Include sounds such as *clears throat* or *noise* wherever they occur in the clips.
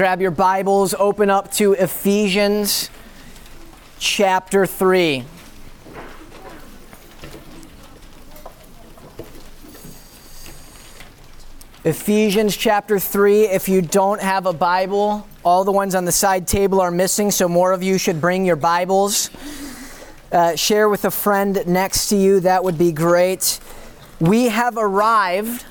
grab your Bibles, open up to Ephesians chapter 3. Ephesians chapter 3. If you don't have a Bible, all the ones on the side table are missing, so more of you should bring your Bibles. Uh, share with a friend next to you, that would be great. We have arrived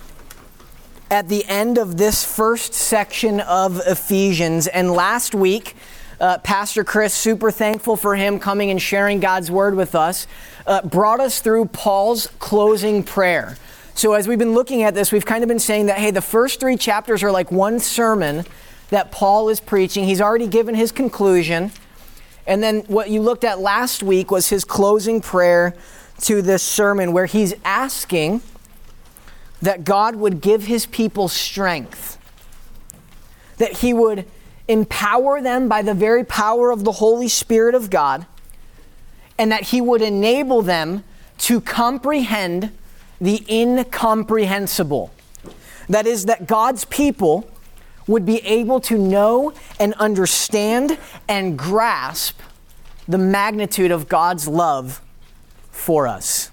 at the end of this first section of Ephesians. And last week, uh, Pastor Chris, super thankful for him coming and sharing God's word with us, uh, brought us through Paul's closing prayer. So, as we've been looking at this, we've kind of been saying that, hey, the first three chapters are like one sermon that Paul is preaching. He's already given his conclusion. And then what you looked at last week was his closing prayer to this sermon, where he's asking that God would give his people strength, that he would empower them by the very power of the Holy Spirit of God, and that he would enable them to comprehend the incomprehensible. That is, that God's people would be able to know and understand and grasp the magnitude of God's love for us.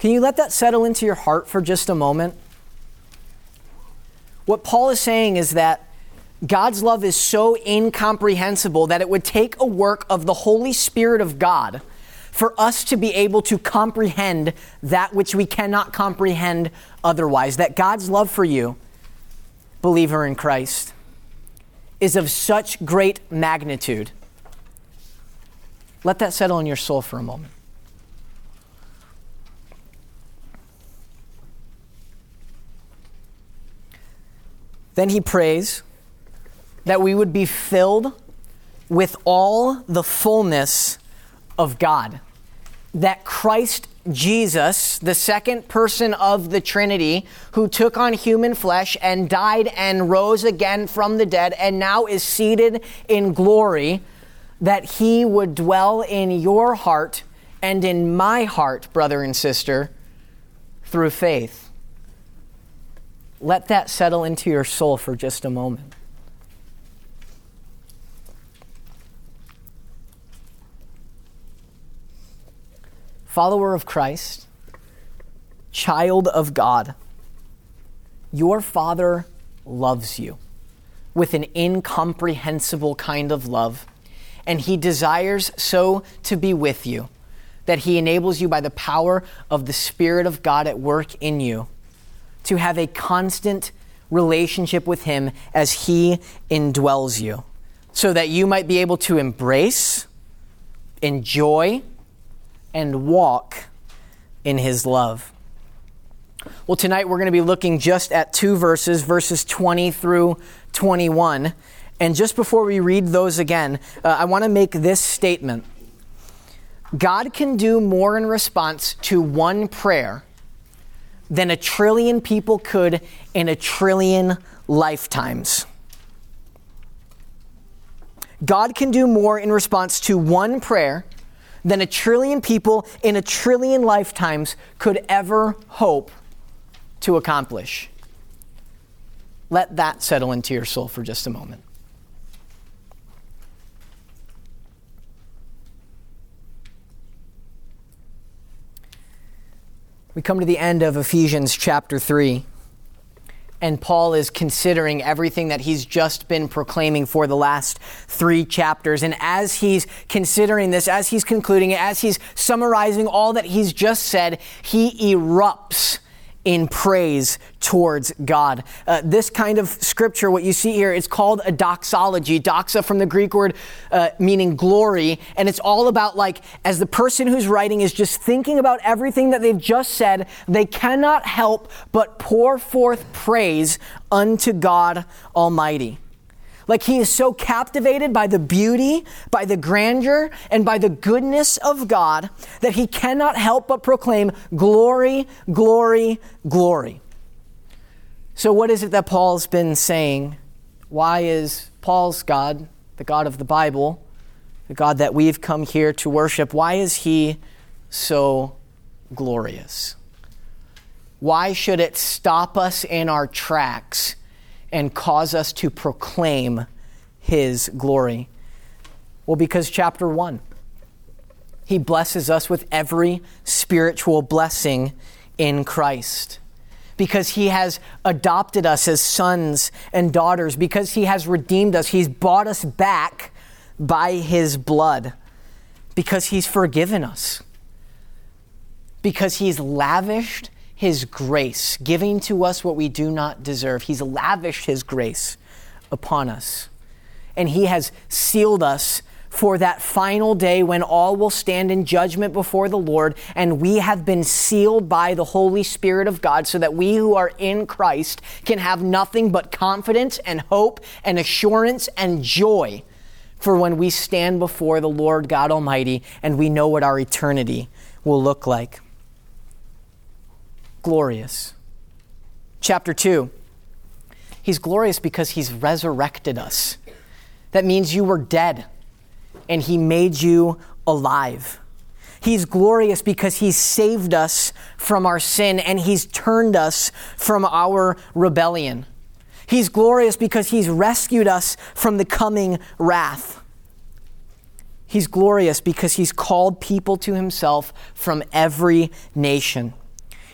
Can you let that settle into your heart for just a moment? What Paul is saying is that God's love is so incomprehensible that it would take a work of the Holy Spirit of God for us to be able to comprehend that which we cannot comprehend otherwise. That God's love for you, believer in Christ, is of such great magnitude. Let that settle in your soul for a moment. Then he prays that we would be filled with all the fullness of God. That Christ Jesus, the second person of the Trinity, who took on human flesh and died and rose again from the dead and now is seated in glory, that he would dwell in your heart and in my heart, brother and sister, through faith. Let that settle into your soul for just a moment. Follower of Christ, child of God, your Father loves you with an incomprehensible kind of love, and He desires so to be with you that He enables you by the power of the Spirit of God at work in you to have a constant relationship with Him as He indwells you, so that you might be able to embrace, enjoy, and walk in His love. Well, tonight we're going to be looking just at two verses, verses 20 through 21. And just before we read those again, uh, I want to make this statement God can do more in response to one prayer than a trillion people could in a trillion lifetimes. God can do more in response to one prayer than a trillion people in a trillion lifetimes could ever hope to accomplish. Let that settle into your soul for just a moment. We come to the end of Ephesians chapter 3, and Paul is considering everything that he's just been proclaiming for the last three chapters. And as he's considering this, as he's concluding it, as he's summarizing all that he's just said, he erupts in praise towards God. Uh, this kind of scripture, what you see here, it's called a doxology. Doxa from the Greek word uh, meaning glory. And it's all about like, as the person who's writing is just thinking about everything that they've just said, they cannot help but pour forth praise unto God Almighty. Like he is so captivated by the beauty, by the grandeur, and by the goodness of God that he cannot help but proclaim glory, glory, glory. So, what is it that Paul's been saying? Why is Paul's God, the God of the Bible, the God that we've come here to worship, why is he so glorious? Why should it stop us in our tracks and cause us to proclaim his glory? Well, because chapter 1, he blesses us with every spiritual blessing in Christ. Because he has adopted us as sons and daughters, because he has redeemed us, he's bought us back by his blood, because he's forgiven us, because he's lavished his grace, giving to us what we do not deserve. He's lavished his grace upon us, and he has sealed us for that final day when all will stand in judgment before the Lord, and we have been sealed by the Holy Spirit of God so that we who are in Christ can have nothing but confidence and hope and assurance and joy for when we stand before the Lord God Almighty and we know what our eternity will look like. Glorious. Chapter 2. He's glorious because he's resurrected us. That means you were dead and he made you alive. He's glorious because he's saved us from our sin and he's turned us from our rebellion. He's glorious because he's rescued us from the coming wrath. He's glorious because he's called people to himself from every nation.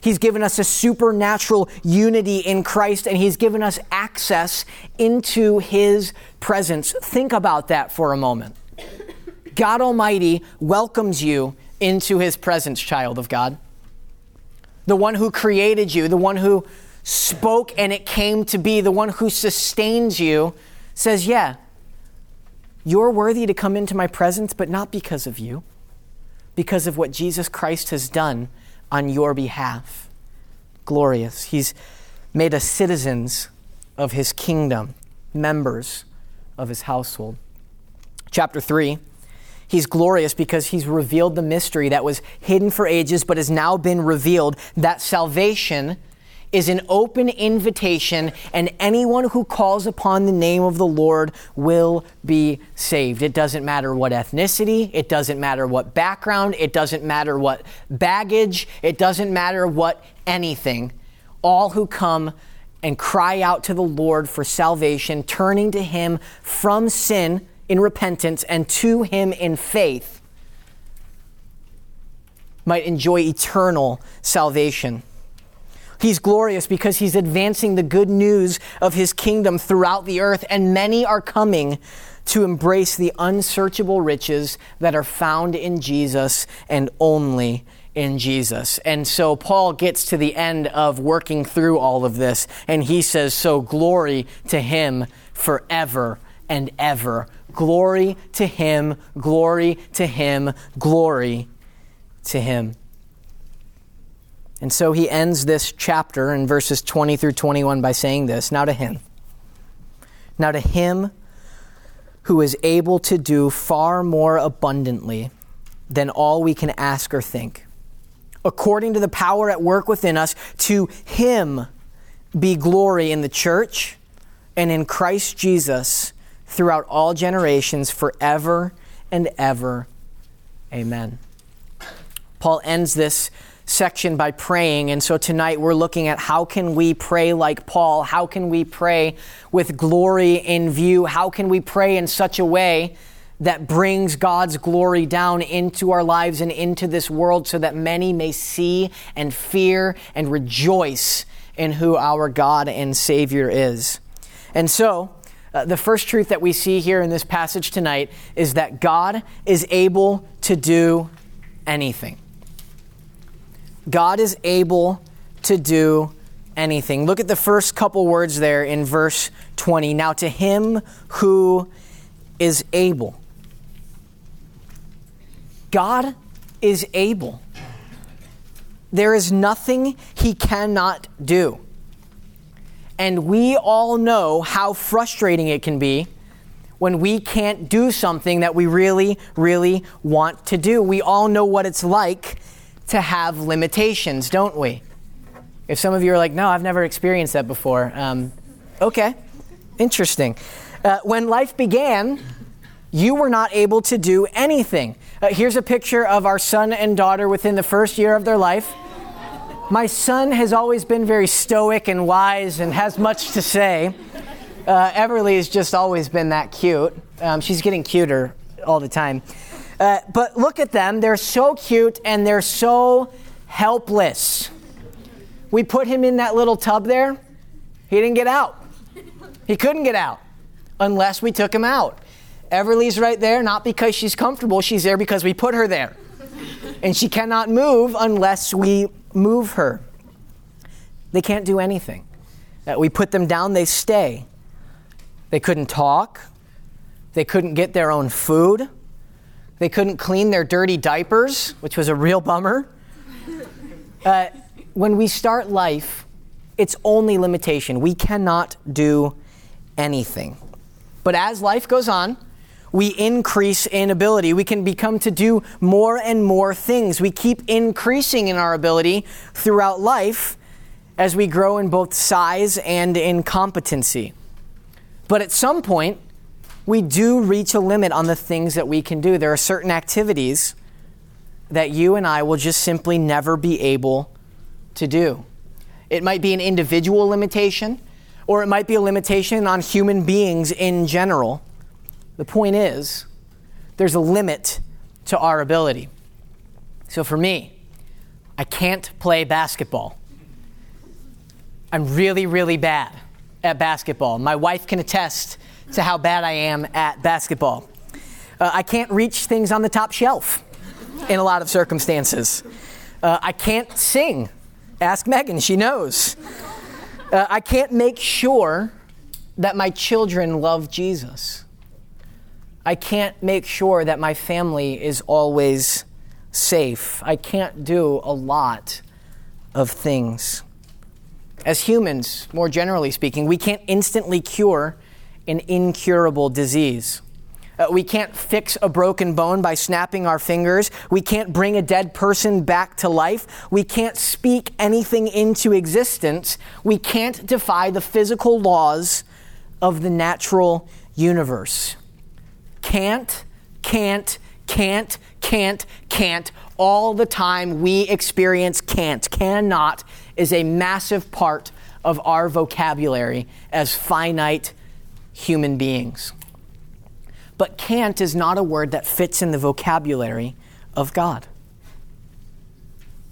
He's given us a supernatural unity in Christ and he's given us access into his presence. Think about that for a moment. God Almighty welcomes you into his presence, child of God. The one who created you, the one who spoke and it came to be, the one who sustains you, says, Yeah, you're worthy to come into my presence, but not because of you, because of what Jesus Christ has done on your behalf. Glorious. He's made us citizens of his kingdom, members of his household. Chapter 3 He's glorious because he's revealed the mystery that was hidden for ages but has now been revealed that salvation is an open invitation, and anyone who calls upon the name of the Lord will be saved. It doesn't matter what ethnicity, it doesn't matter what background, it doesn't matter what baggage, it doesn't matter what anything. All who come and cry out to the Lord for salvation, turning to Him from sin in repentance and to him in faith might enjoy eternal salvation. He's glorious because he's advancing the good news of his kingdom throughout the earth, and many are coming to embrace the unsearchable riches that are found in Jesus and only in Jesus. And so Paul gets to the end of working through all of this, and he says, So glory to him forever and ever. Glory to him, glory to him, glory to him. And so he ends this chapter in verses 20 through 21 by saying this Now to him. Now to him who is able to do far more abundantly than all we can ask or think, according to the power at work within us, to him be glory in the church and in Christ Jesus throughout all generations, forever and ever. Amen. Paul ends this section by praying and so tonight we're looking at how can we pray like Paul how can we pray with glory in view how can we pray in such a way that brings God's glory down into our lives and into this world so that many may see and fear and rejoice in who our God and Savior is. And so, uh, the first truth that we see here in this passage tonight is that God is able to do anything. God is able to do anything. Look at the first couple words there in verse 20. Now, to him who is able. God is able. There is nothing he cannot do. And we all know how frustrating it can be when we can't do something that we really, really want to do. We all know what it's like to have limitations, don't we? If some of you are like, no, I've never experienced that before, um, okay, interesting. Uh, when life began, you were not able to do anything. Uh, here's a picture of our son and daughter within the first year of their life. My son has always been very stoic and wise and has much to say. Uh, Everly has just always been that cute. Um, she's getting cuter all the time. Uh, but look at them. They're so cute and they're so helpless. We put him in that little tub there. He didn't get out. He couldn't get out unless we took him out. Everly's right there, not because she's comfortable, she's there because we put her there. And she cannot move unless we move her. They can't do anything. Uh, we put them down, they stay. They couldn't talk. They couldn't get their own food. They couldn't clean their dirty diapers, which was a real bummer. Uh, when we start life, it's only limitation. We cannot do anything. But as life goes on, we increase in ability. We can become to do more and more things. We keep increasing in our ability throughout life as we grow in both size and in competency. But at some point, we do reach a limit on the things that we can do. There are certain activities that you and I will just simply never be able to do. It might be an individual limitation, or it might be a limitation on human beings in general. The point is, there's a limit to our ability. So for me, I can't play basketball. I'm really, really bad at basketball. My wife can attest to how bad I am at basketball. Uh, I can't reach things on the top shelf in a lot of circumstances. Uh, I can't sing. Ask Megan, she knows. Uh, I can't make sure that my children love Jesus. I can't make sure that my family is always safe. I can't do a lot of things. As humans, more generally speaking, we can't instantly cure an incurable disease. Uh, we can't fix a broken bone by snapping our fingers. We can't bring a dead person back to life. We can't speak anything into existence. We can't defy the physical laws of the natural universe. Can't, can't, can't, can't, can't. All the time we experience can't, cannot is a massive part of our vocabulary as finite human beings. But can't is not a word that fits in the vocabulary of God.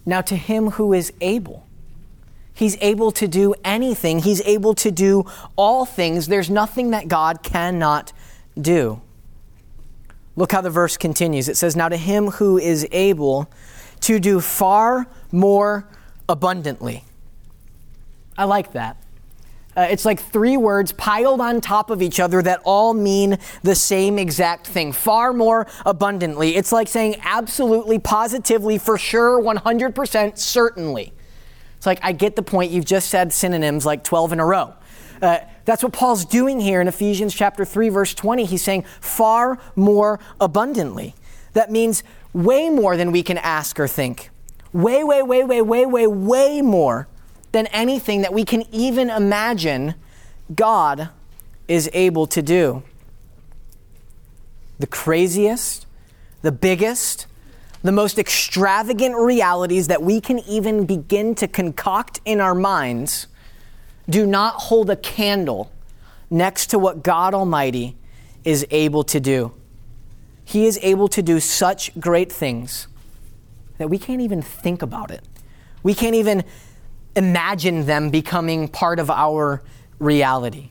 Now, to him who is able, he's able to do anything, he's able to do all things. There's nothing that God cannot do. Look how the verse continues. It says, Now to him who is able to do far more abundantly. I like that. Uh, it's like three words piled on top of each other that all mean the same exact thing, far more abundantly. It's like saying absolutely, positively, for sure, 100%, certainly. It's like, I get the point. You've just said synonyms like 12 in a row. Uh, that's what Paul's doing here in Ephesians chapter 3, verse 20. He's saying far more abundantly. That means way more than we can ask or think. Way, way, way, way, way, way, way more than anything that we can even imagine God is able to do. The craziest, the biggest, the most extravagant realities that we can even begin to concoct in our minds do not hold a candle next to what God Almighty is able to do. He is able to do such great things that we can't even think about it. We can't even imagine them becoming part of our reality.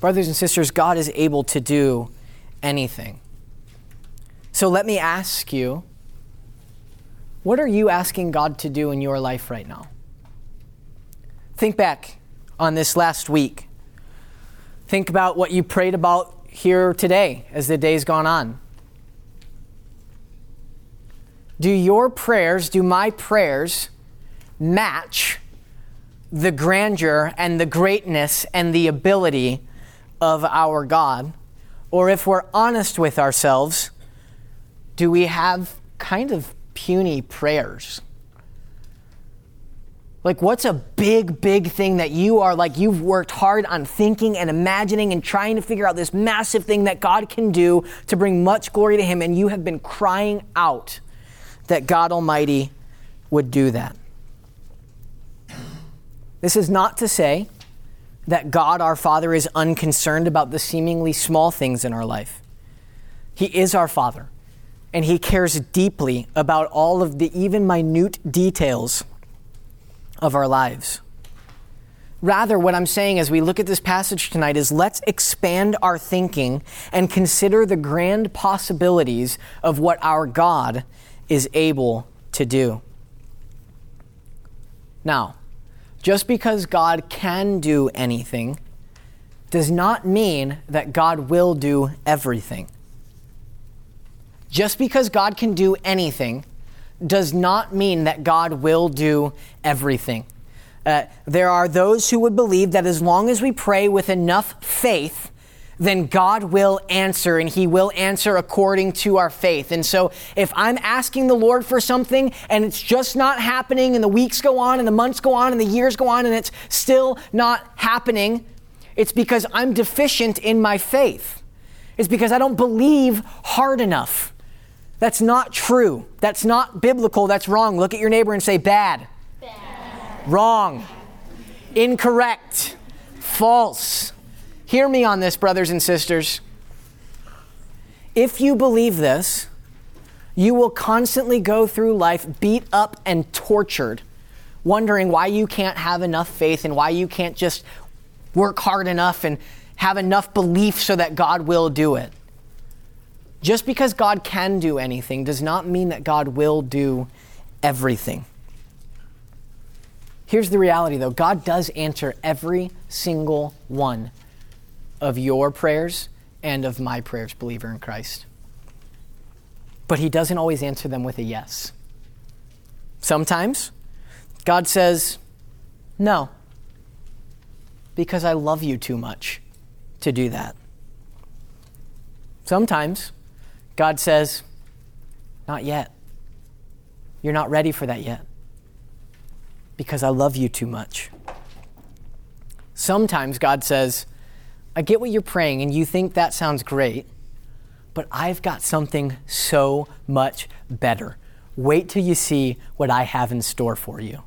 Brothers and sisters, God is able to do anything. So let me ask you what are you asking God to do in your life right now? Think back on this last week. Think about what you prayed about here today as the day's gone on. Do your prayers, do my prayers, match the grandeur and the greatness and the ability of our God? Or if we're honest with ourselves, do we have kind of puny prayers? Like, what's a big, big thing that you are like, you've worked hard on thinking and imagining and trying to figure out this massive thing that God can do to bring much glory to Him, and you have been crying out that God Almighty would do that? This is not to say that God our Father is unconcerned about the seemingly small things in our life. He is our Father, and He cares deeply about all of the even minute details of our lives. Rather, what I'm saying as we look at this passage tonight is let's expand our thinking and consider the grand possibilities of what our God is able to do. Now, just because God can do anything does not mean that God will do everything. Just because God can do anything does not mean that God will do everything. Uh, there are those who would believe that as long as we pray with enough faith, then God will answer and He will answer according to our faith. And so if I'm asking the Lord for something and it's just not happening, and the weeks go on, and the months go on, and the years go on, and it's still not happening, it's because I'm deficient in my faith. It's because I don't believe hard enough. That's not true. That's not biblical. That's wrong. Look at your neighbor and say, bad. bad. Wrong. Incorrect. False. Hear me on this, brothers and sisters. If you believe this, you will constantly go through life beat up and tortured, wondering why you can't have enough faith and why you can't just work hard enough and have enough belief so that God will do it. Just because God can do anything does not mean that God will do everything. Here's the reality though God does answer every single one of your prayers and of my prayers, believer in Christ. But He doesn't always answer them with a yes. Sometimes God says, No, because I love you too much to do that. Sometimes God says, Not yet. You're not ready for that yet because I love you too much. Sometimes God says, I get what you're praying and you think that sounds great, but I've got something so much better. Wait till you see what I have in store for you.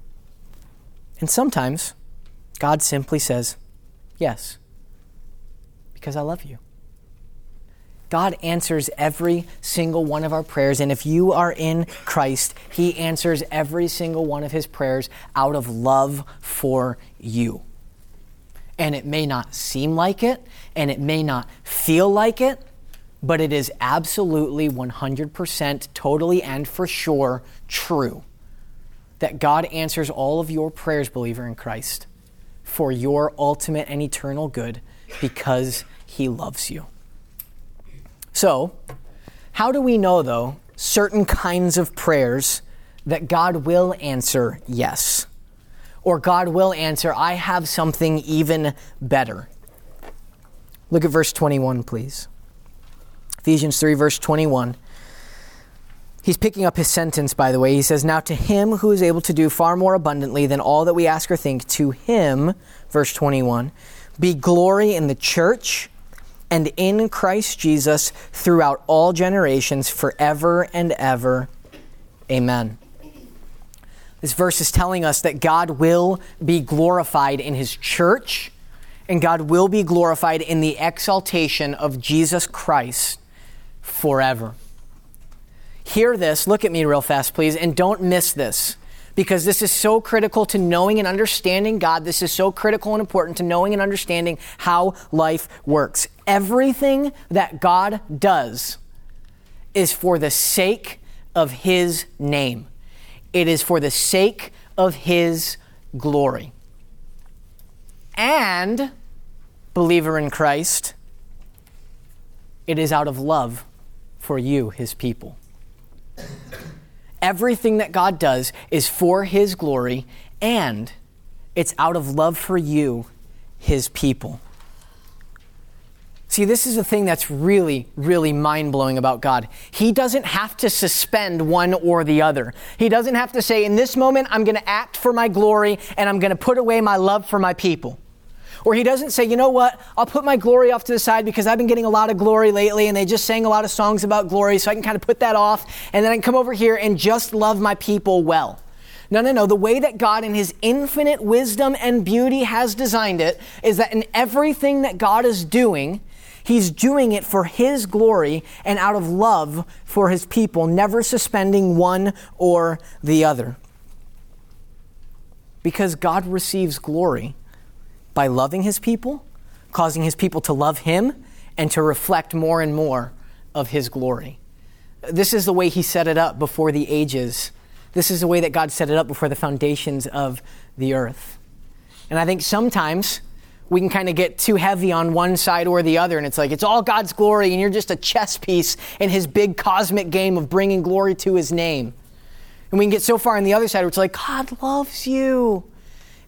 And sometimes God simply says, Yes, because I love you. God answers every single one of our prayers. And if you are in Christ, He answers every single one of His prayers out of love for you and it may not seem like it, and it may not feel like it, but it is absolutely 100% totally and for sure true that God answers all of your prayers, believer in Christ, for your ultimate and eternal good because He loves you. So, how do we know, though, certain kinds of prayers that God will answer yes? Or God will answer, I have something even better. Look at verse 21, please. Ephesians 3, verse 21. He's picking up his sentence, by the way. He says, Now to him who is able to do far more abundantly than all that we ask or think, to him, verse 21, be glory in the church and in Christ Jesus throughout all generations, forever and ever. Amen. This verse is telling us that God will be glorified in his church and God will be glorified in the exaltation of Jesus Christ forever. Hear this, look at me real fast, please, and don't miss this because this is so critical to knowing and understanding God. This is so critical and important to knowing and understanding how life works. Everything that God does is for the sake of His name. It is for the sake of His glory. And, believer in Christ, it is out of love for you, His people. Everything that God does is for His glory, and it's out of love for you, His people. See, this is the thing that's really, really mind blowing about God. He doesn't have to suspend one or the other. He doesn't have to say, in this moment, I'm going to act for my glory and I'm going to put away my love for my people. Or he doesn't say, you know what, I'll put my glory off to the side because I've been getting a lot of glory lately and they just sang a lot of songs about glory, so I can kind of put that off and then I can come over here and just love my people well. No, no, no. The way that God, in His infinite wisdom and beauty, has designed it is that in everything that God is doing, He's doing it for His glory and out of love for His people, never suspending one or the other. Because God receives glory by loving His people, causing His people to love Him, and to reflect more and more of His glory. This is the way He set it up before the ages this is the way that God set it up before the foundations of the earth. And I think sometimes we can kind of get too heavy on one side or the other, and it's like it's all God's glory, and you're just a chess piece in His big cosmic game of bringing glory to His name. And we can get so far on the other side where it's like, God loves you,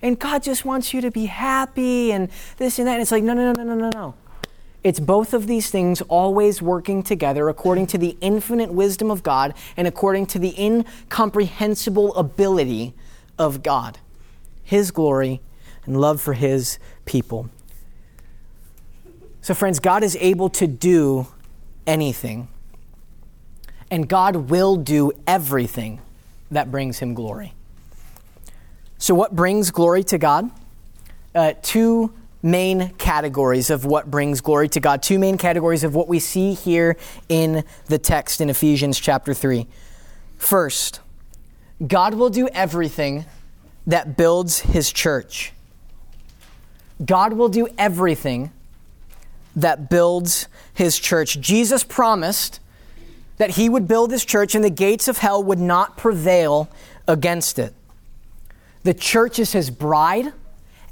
and God just wants you to be happy, and this and that. And it's like, no, no, no, no, no, no. No. It's both of these things always working together according to the infinite wisdom of God and according to the incomprehensible ability of God. His glory and love for His people. So, friends, God is able to do anything, and God will do everything that brings Him glory. So, what brings glory to God? Uh, two main categories of what brings glory to God. Two main categories of what we see here in the text in Ephesians chapter 3. First, God will do everything that builds his church. God will do everything that builds his church. Jesus promised that he would build his church and the gates of hell would not prevail against it. The church is his bride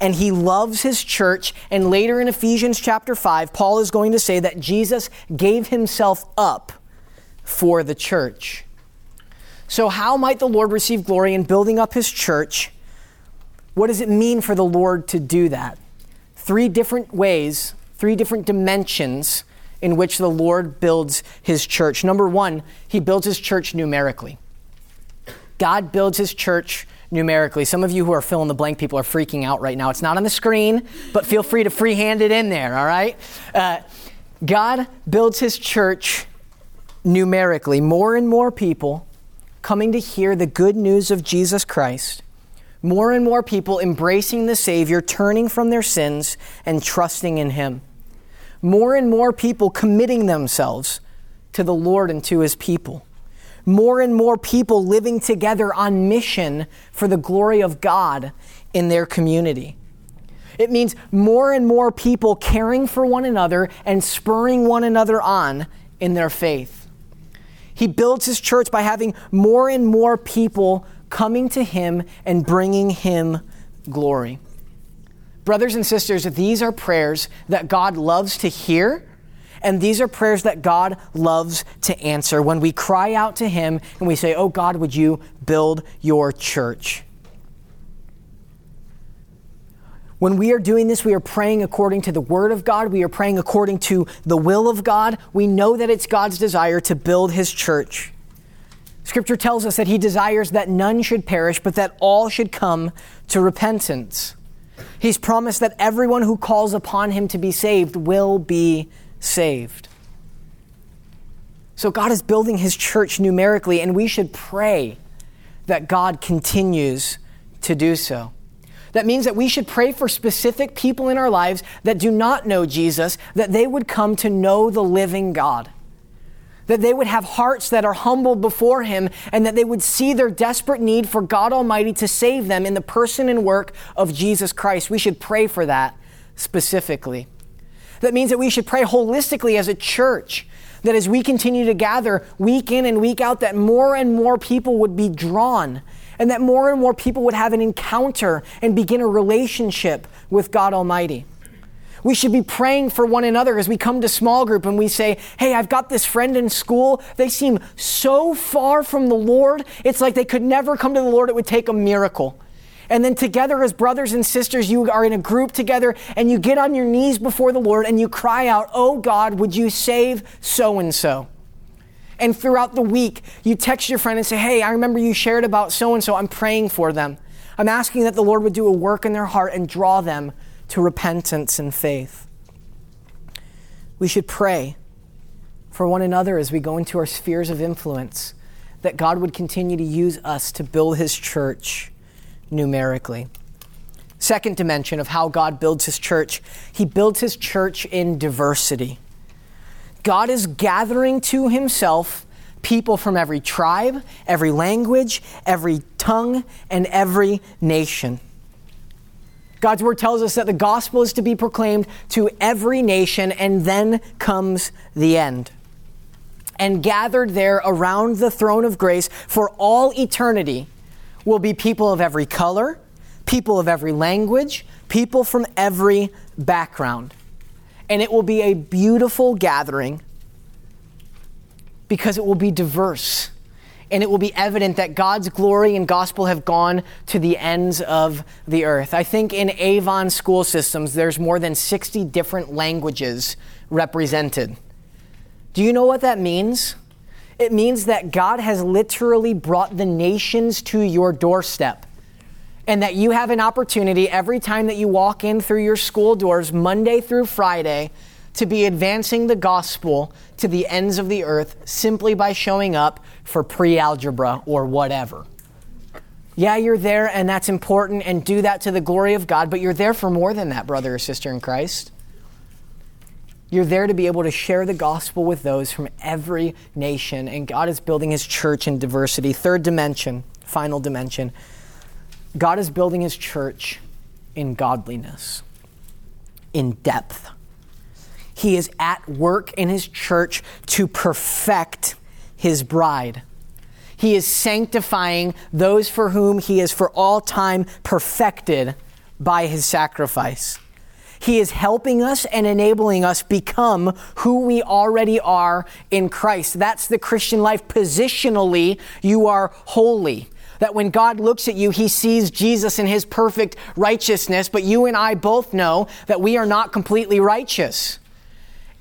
and he loves his church. And later in Ephesians chapter 5, Paul is going to say that Jesus gave himself up for the church. So, how might the Lord receive glory in building up his church? What does it mean for the Lord to do that? Three different ways, three different dimensions in which the Lord builds his church. Number one, he builds his church numerically. God builds his church numerically. Some of you who are fill in the blank people are freaking out right now. It's not on the screen, but feel free to freehand it in there, all right? Uh, God builds his church numerically. More and more people coming to hear the good news of Jesus Christ. More and more people embracing the Savior, turning from their sins, and trusting in Him. More and more people committing themselves to the Lord and to His people more and more people living together on mission for the glory of God in their community. It means more and more people caring for one another and spurring one another on in their faith. He builds his church by having more and more people coming to him and bringing him glory. Brothers and sisters, these are prayers that God loves to hear and these are prayers that God loves to answer when we cry out to Him and we say, Oh God, would you build your church? When we are doing this, we are praying according to the Word of God. We are praying according to the will of God. We know that it's God's desire to build His church. Scripture tells us that He desires that none should perish, but that all should come to repentance. He's promised that everyone who calls upon Him to be saved will be saved. So God is building his church numerically, and we should pray that God continues to do so. That means that we should pray for specific people in our lives that do not know Jesus, that they would come to know the living God. That they would have hearts that are humbled before Him, and that they would see their desperate need for God Almighty to save them in the person and work of Jesus Christ. We should pray for that specifically. That means that we should pray holistically as a church. That as we continue to gather week in and week out, that more and more people would be drawn and that more and more people would have an encounter and begin a relationship with God Almighty. We should be praying for one another as we come to small group and we say, Hey, I've got this friend in school. They seem so far from the Lord. It's like they could never come to the Lord. It would take a miracle. And then together as brothers and sisters, you are in a group together and you get on your knees before the Lord and you cry out, Oh God, would you save so and so? And throughout the week, you text your friend and say, Hey, I remember you shared about so and so. I'm praying for them. I'm asking that the Lord would do a work in their heart and draw them to repentance and faith. We should pray for one another as we go into our spheres of influence that God would continue to use us to build his church numerically. Second dimension of how God builds his church, he builds his church in diversity. God is gathering to himself people from every tribe, every language, every tongue, and every nation. God's word tells us that the gospel is to be proclaimed to every nation, and then comes the end. And gathered there around the throne of grace for all eternity will be people of every color, people of every language, people from every background. And it will be a beautiful gathering because it will be diverse and it will be evident that God's glory and gospel have gone to the ends of the earth. I think in Avon school systems, there's more than 60 different languages represented. Do you know what that means? It means that God has literally brought the nations to your doorstep. And that you have an opportunity every time that you walk in through your school doors, Monday through Friday, to be advancing the gospel to the ends of the earth simply by showing up for pre algebra or whatever. Yeah, you're there and that's important and do that to the glory of God, but you're there for more than that, brother or sister in Christ. You're there to be able to share the gospel with those from every nation, and God is building his church in diversity. Third dimension, final dimension God is building his church in godliness, in depth. He is at work in his church to perfect his bride. He is sanctifying those for whom he is for all time perfected by his sacrifice. He is helping us and enabling us become who we already are in Christ. That's the Christian life. Positionally, you are holy. That when God looks at you, he sees Jesus in his perfect righteousness, but you and I both know that we are not completely righteous.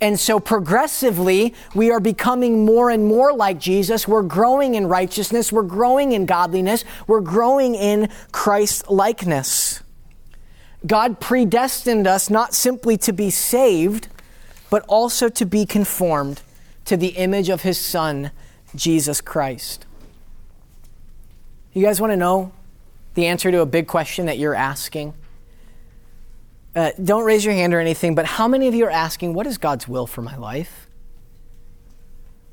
And so progressively, we are becoming more and more like Jesus. We're growing in righteousness. We're growing in godliness. We're growing in Christ likeness. God predestined us not simply to be saved, but also to be conformed to the image of his Son, Jesus Christ. You guys want to know the answer to a big question that you're asking? Uh, don't raise your hand or anything, but how many of you are asking, what is God's will for my life?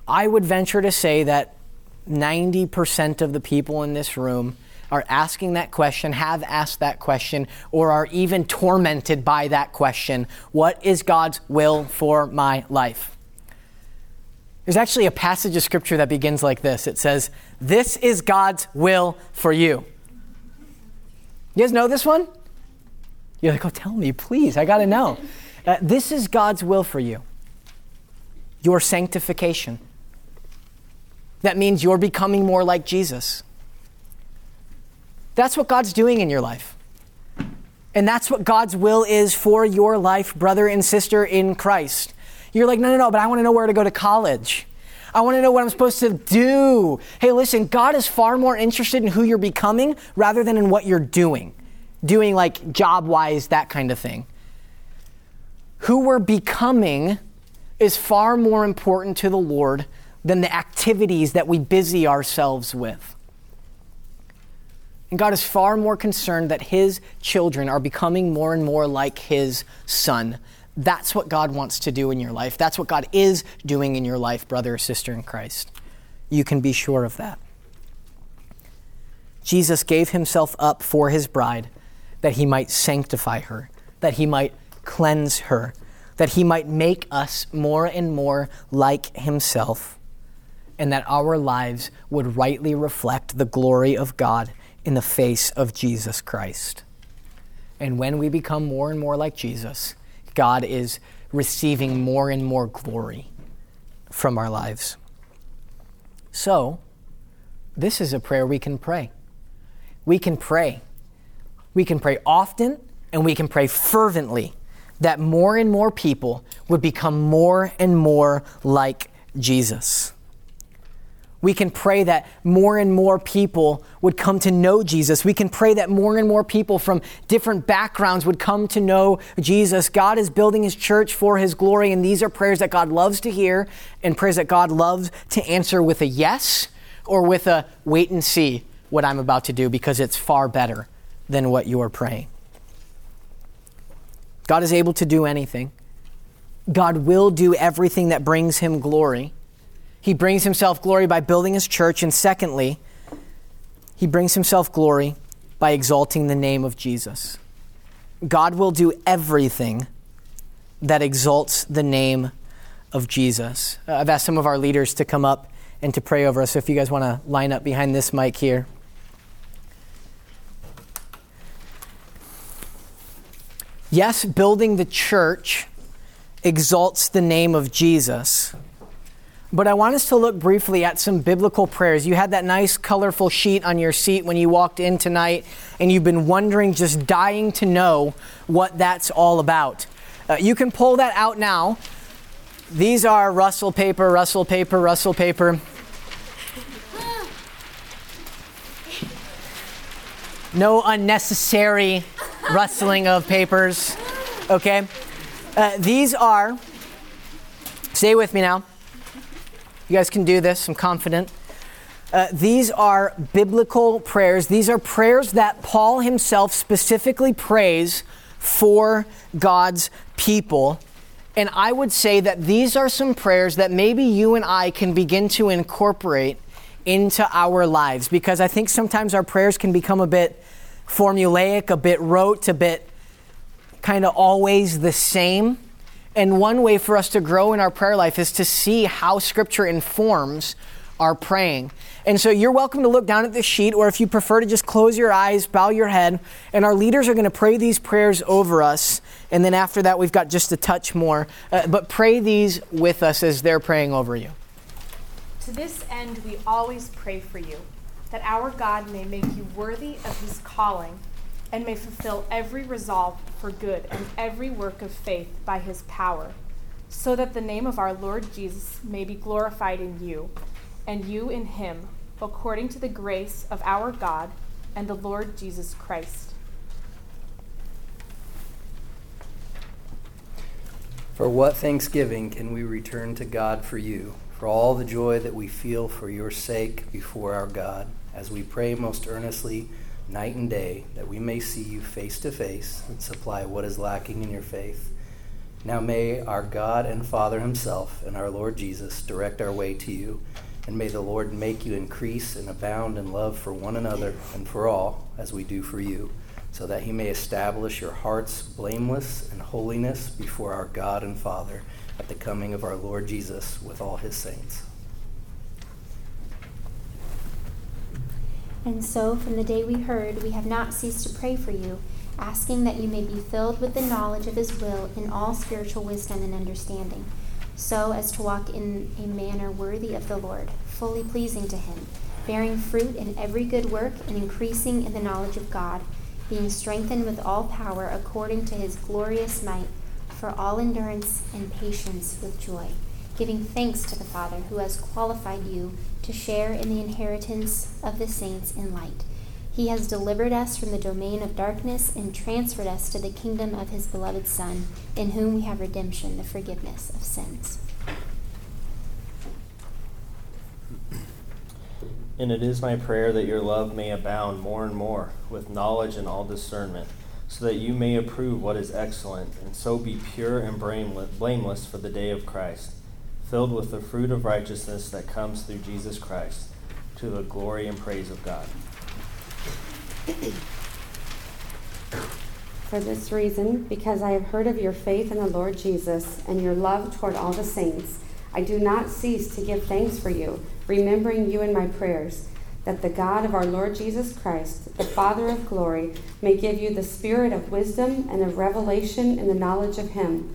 I would venture to say that 90% of the people in this room are asking that question, have asked that question, or are even tormented by that question What is God's will for my life? There's actually a passage of scripture that begins like this it says, This is God's will for you. You guys know this one? You're like, oh, tell me, please. I got to know. Uh, this is God's will for you your sanctification. That means you're becoming more like Jesus. That's what God's doing in your life. And that's what God's will is for your life, brother and sister in Christ. You're like, no, no, no, but I want to know where to go to college. I want to know what I'm supposed to do. Hey, listen, God is far more interested in who you're becoming rather than in what you're doing doing like job wise, that kind of thing. Who we're becoming is far more important to the Lord than the activities that we busy ourselves with. And God is far more concerned that His children are becoming more and more like His Son. That's what God wants to do in your life. That's what God is doing in your life, brother or sister in Christ. You can be sure of that. Jesus gave Himself up for His bride that he might sanctify her, that he might cleanse her, that he might make us more and more like himself, and that our lives would rightly reflect the glory of God in the face of Jesus Christ. And when we become more and more like Jesus, God is receiving more and more glory from our lives. So, this is a prayer we can pray. We can pray we can pray often and we can pray fervently that more and more people would become more and more like Jesus. We can pray that more and more people would come to know Jesus. We can pray that more and more people from different backgrounds would come to know Jesus. God is building his church for his glory, and these are prayers that God loves to hear and prayers that God loves to answer with a yes or with a wait and see what I'm about to do because it's far better than what you are praying. God is able to do anything. God will do everything that brings him glory. He brings himself glory by building his church, and secondly, he brings himself glory by exalting the name of Jesus. God will do everything that exalts the name of Jesus. I've asked some of our leaders to come up and to pray over us. So if you guys want to line up behind this mic here. Yes, building the church exalts the name of Jesus. But I want us to look briefly at some biblical prayers. You had that nice, colorful sheet on your seat when you walked in tonight, and you've been wondering, just dying to know what that's all about. Uh, you can pull that out now. These are Russell paper, Russell paper, Russell paper. No unnecessary rustling of papers. Okay? Uh, these are, stay with me now. You guys can do this, I'm confident. Uh, these are biblical prayers. These are prayers that Paul himself specifically prays for God's people. And I would say that these are some prayers that maybe you and I can begin to incorporate into our lives because I think sometimes our prayers can become a bit formulaic, a bit rote, a bit kind of always the same. And one way for us to grow in our prayer life is to see how Scripture informs our praying. And so you're welcome to look down at this sheet, or if you prefer to just close your eyes, bow your head, and our leaders are going to pray these prayers over us. And then after that, we've got just a touch more. Uh, but pray these with us as they're praying over you. To this end, we always pray for you, that our God may make you worthy of his calling and may fulfill every resolve for good and every work of faith by his power, so that the name of our Lord Jesus may be glorified in you, and you in him, according to the grace of our God and the Lord Jesus Christ. For what thanksgiving can we return to God for you, for all the joy that we feel for your sake before our God, as we pray most earnestly? night and day, that we may see you face to face and supply what is lacking in your faith. Now may our God and Father Himself and our Lord Jesus direct our way to you, and may the Lord make you increase and abound in love for one another and for all, as we do for you, so that He may establish your hearts blameless and holiness before our God and Father at the coming of our Lord Jesus with all His saints. And so, from the day we heard, we have not ceased to pray for you, asking that you may be filled with the knowledge of His will in all spiritual wisdom and understanding, so as to walk in a manner worthy of the Lord, fully pleasing to Him, bearing fruit in every good work and increasing in the knowledge of God, being strengthened with all power according to His glorious might, for all endurance and patience with joy giving thanks to the Father who has qualified you to share in the inheritance of the saints in light. He has delivered us from the domain of darkness and transferred us to the kingdom of his beloved Son, in whom we have redemption, the forgiveness of sins. And it is my prayer that your love may abound more and more with knowledge and all discernment, so that you may approve what is excellent, and so be pure and blameless for the day of Christ filled with the fruit of righteousness that comes through Jesus Christ, to the glory and praise of God. *clears throat* For this reason, because I have heard of your faith in the Lord Jesus and your love toward all the saints, I do not cease to give thanks for you, remembering you in my prayers, that the God of our Lord Jesus Christ, the Father of glory, may give you the spirit of wisdom and of revelation in the knowledge of him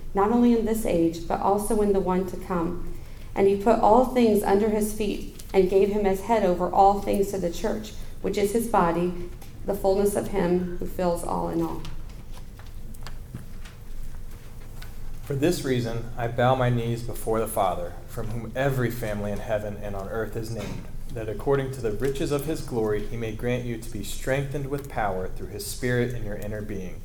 not only in this age, but also in the one to come. And he put all things under his feet and gave him as head over all things to the church, which is his body, the fullness of him who fills all in all. For this reason, I bow my knees before the Father, from whom every family in heaven and on earth is named, that according to the riches of his glory he may grant you to be strengthened with power through his Spirit in your inner being,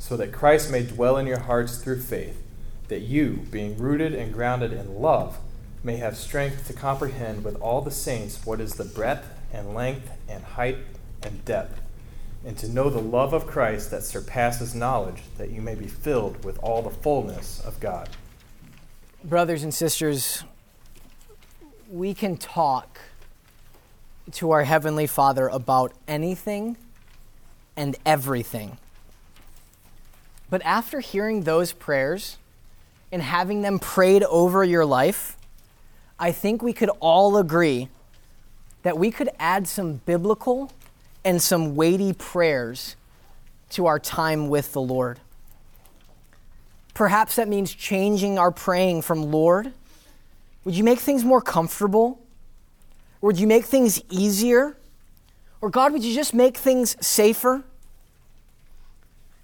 so that Christ may dwell in your hearts through faith, that you, being rooted and grounded in love, may have strength to comprehend with all the saints what is the breadth and length and height and depth, and to know the love of Christ that surpasses knowledge, that you may be filled with all the fullness of God. Brothers and sisters, we can talk to our Heavenly Father about anything and everything. But after hearing those prayers and having them prayed over your life, I think we could all agree that we could add some biblical and some weighty prayers to our time with the Lord. Perhaps that means changing our praying from Lord. Would you make things more comfortable? Or would you make things easier? Or God, would you just make things safer?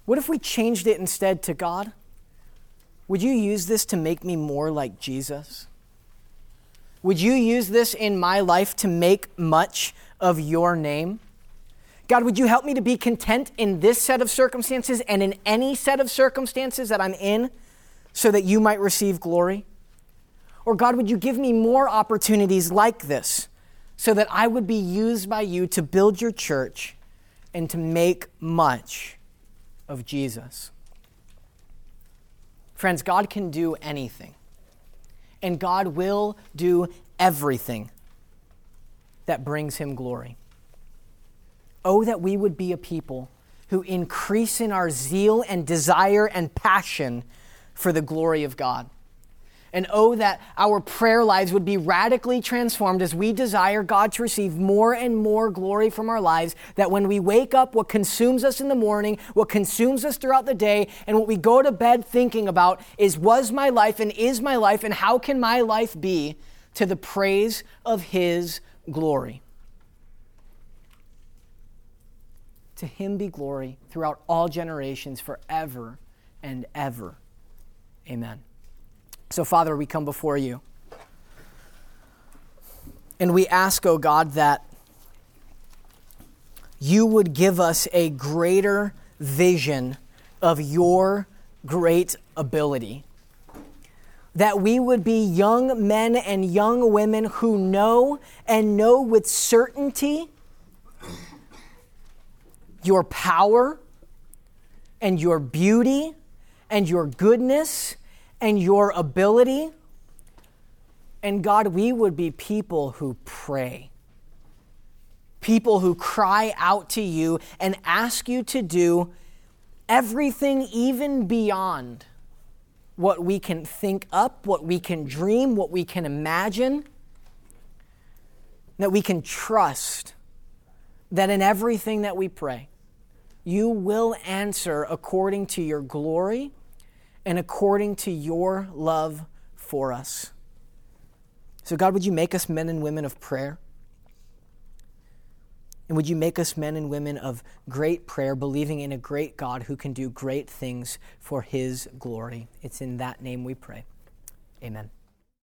What if we changed it instead to God? Would you use this to make me more like Jesus? Would you use this in my life to make much of your name? God, would you help me to be content in this set of circumstances and in any set of circumstances that I'm in so that you might receive glory? Or, God, would you give me more opportunities like this so that I would be used by you to build your church and to make much of Jesus? Friends, God can do anything, and God will do everything that brings him glory. Oh, that we would be a people who increase in our zeal and desire and passion for the glory of God. And oh, that our prayer lives would be radically transformed as we desire God to receive more and more glory from our lives. That when we wake up, what consumes us in the morning, what consumes us throughout the day, and what we go to bed thinking about is was my life and is my life, and how can my life be to the praise of His glory? To him be glory throughout all generations, forever and ever. Amen. So, Father, we come before you. And we ask, O oh God, that you would give us a greater vision of your great ability. That we would be young men and young women who know and know with certainty your power and your beauty and your goodness and your ability. And God, we would be people who pray, people who cry out to you and ask you to do everything even beyond what we can think up, what we can dream, what we can imagine, that we can trust that in everything that we pray, you will answer according to your glory and according to your love for us. So, God, would you make us men and women of prayer? And would you make us men and women of great prayer, believing in a great God who can do great things for his glory? It's in that name we pray. Amen.